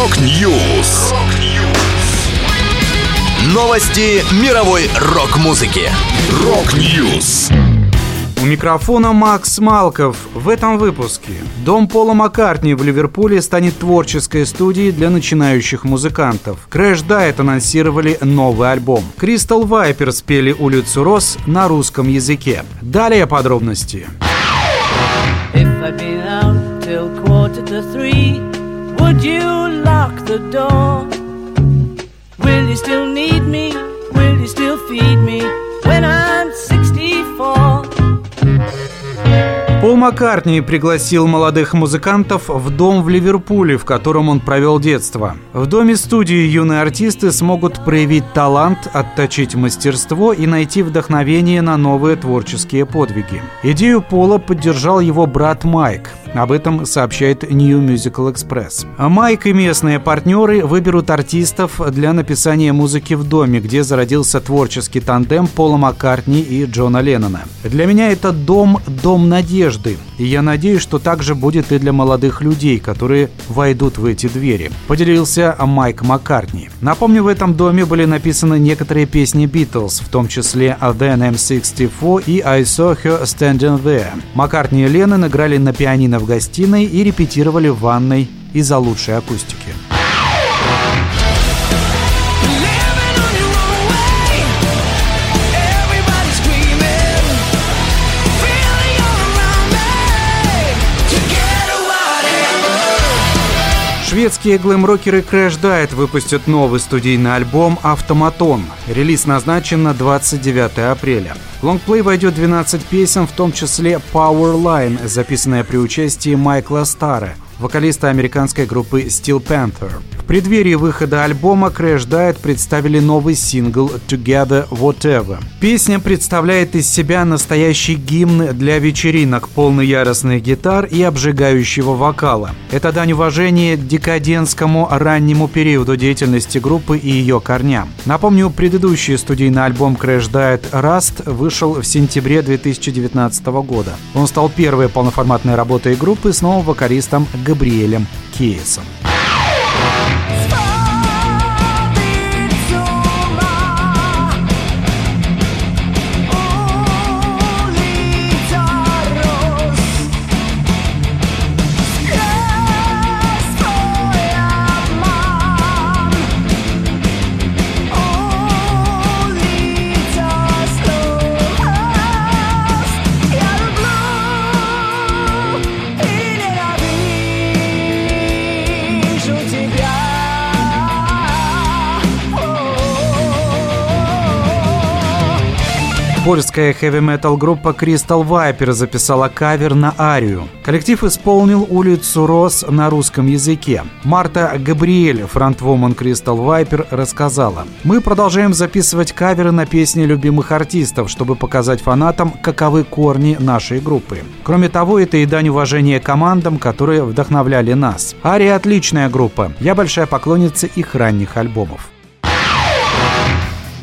Rock News. Новости мировой рок-музыки. Rock News. У микрофона Макс Малков. В этом выпуске Дом Пола Маккартни в Ливерпуле станет творческой студией для начинающих музыкантов. Crashdïet анонсировали новый альбом. Crystal Viper спели «Улицу роз» на русском языке. Далее подробности. If I'd been out till quarter to three, would you lock the door? Will you still need me? Will you still feed me when I'm 64? Пол Маккартни пригласил молодых музыкантов в дом в Ливерпуле, в котором он провел детство. В доме студии юные артисты смогут проявить талант, отточить мастерство и найти вдохновение на новые творческие подвиги. Идею Пола поддержал его брат Майк. Об этом сообщает New Musical Express. Майк и местные партнеры выберут артистов для написания музыки в доме, где зародился творческий тандем Пола Маккартни и Джона Леннона. Для меня это дом – дом надежды. И я надеюсь, что так же будет и для молодых людей, которые войдут в эти двери. Поделился Майк Маккартни. Напомню, в этом доме были написаны некоторые песни Beatles, в том числе Then M64 и I Saw Her Standing There. Маккартни и Леннон играли на пианино в гостиной и репетировали в ванной из-за лучшей акустики. Шведские глэм-рокеры Crash Diet выпустят новый студийный альбом «Автоматон». Релиз назначен на 29 апреля. В лонгплей войдет 12 песен, в том числе «Powerline», записанная при участии Майкла Стара, вокалиста американской группы Steel Panther. В преддверии выхода альбома Crash Diet представили новый сингл Together Whatever. Песня представляет из себя настоящий гимн для вечеринок, полный яростных гитар и обжигающего вокала. Это дань уважения декадентскому раннему периоду деятельности группы и ее корням. Напомню, предыдущий студийный альбом Crash Diet Rust вышел в сентябре 2019 года. Он стал первой полноформатной работой группы с новым вокалистом Габриэлем Кейсом. Польская хэви-метал группа Crystal Viper записала кавер на арию. Коллектив исполнил «Улицу Рос» на русском языке. Марта Габриэль, фронтвумен Crystal Viper, рассказала. «Мы продолжаем записывать каверы на песни любимых артистов, чтобы показать фанатам, каковы корни нашей группы. Кроме того, это и дань уважения командам, которые вдохновляли нас. Ария отличная группа. Я большая поклонница их ранних альбомов.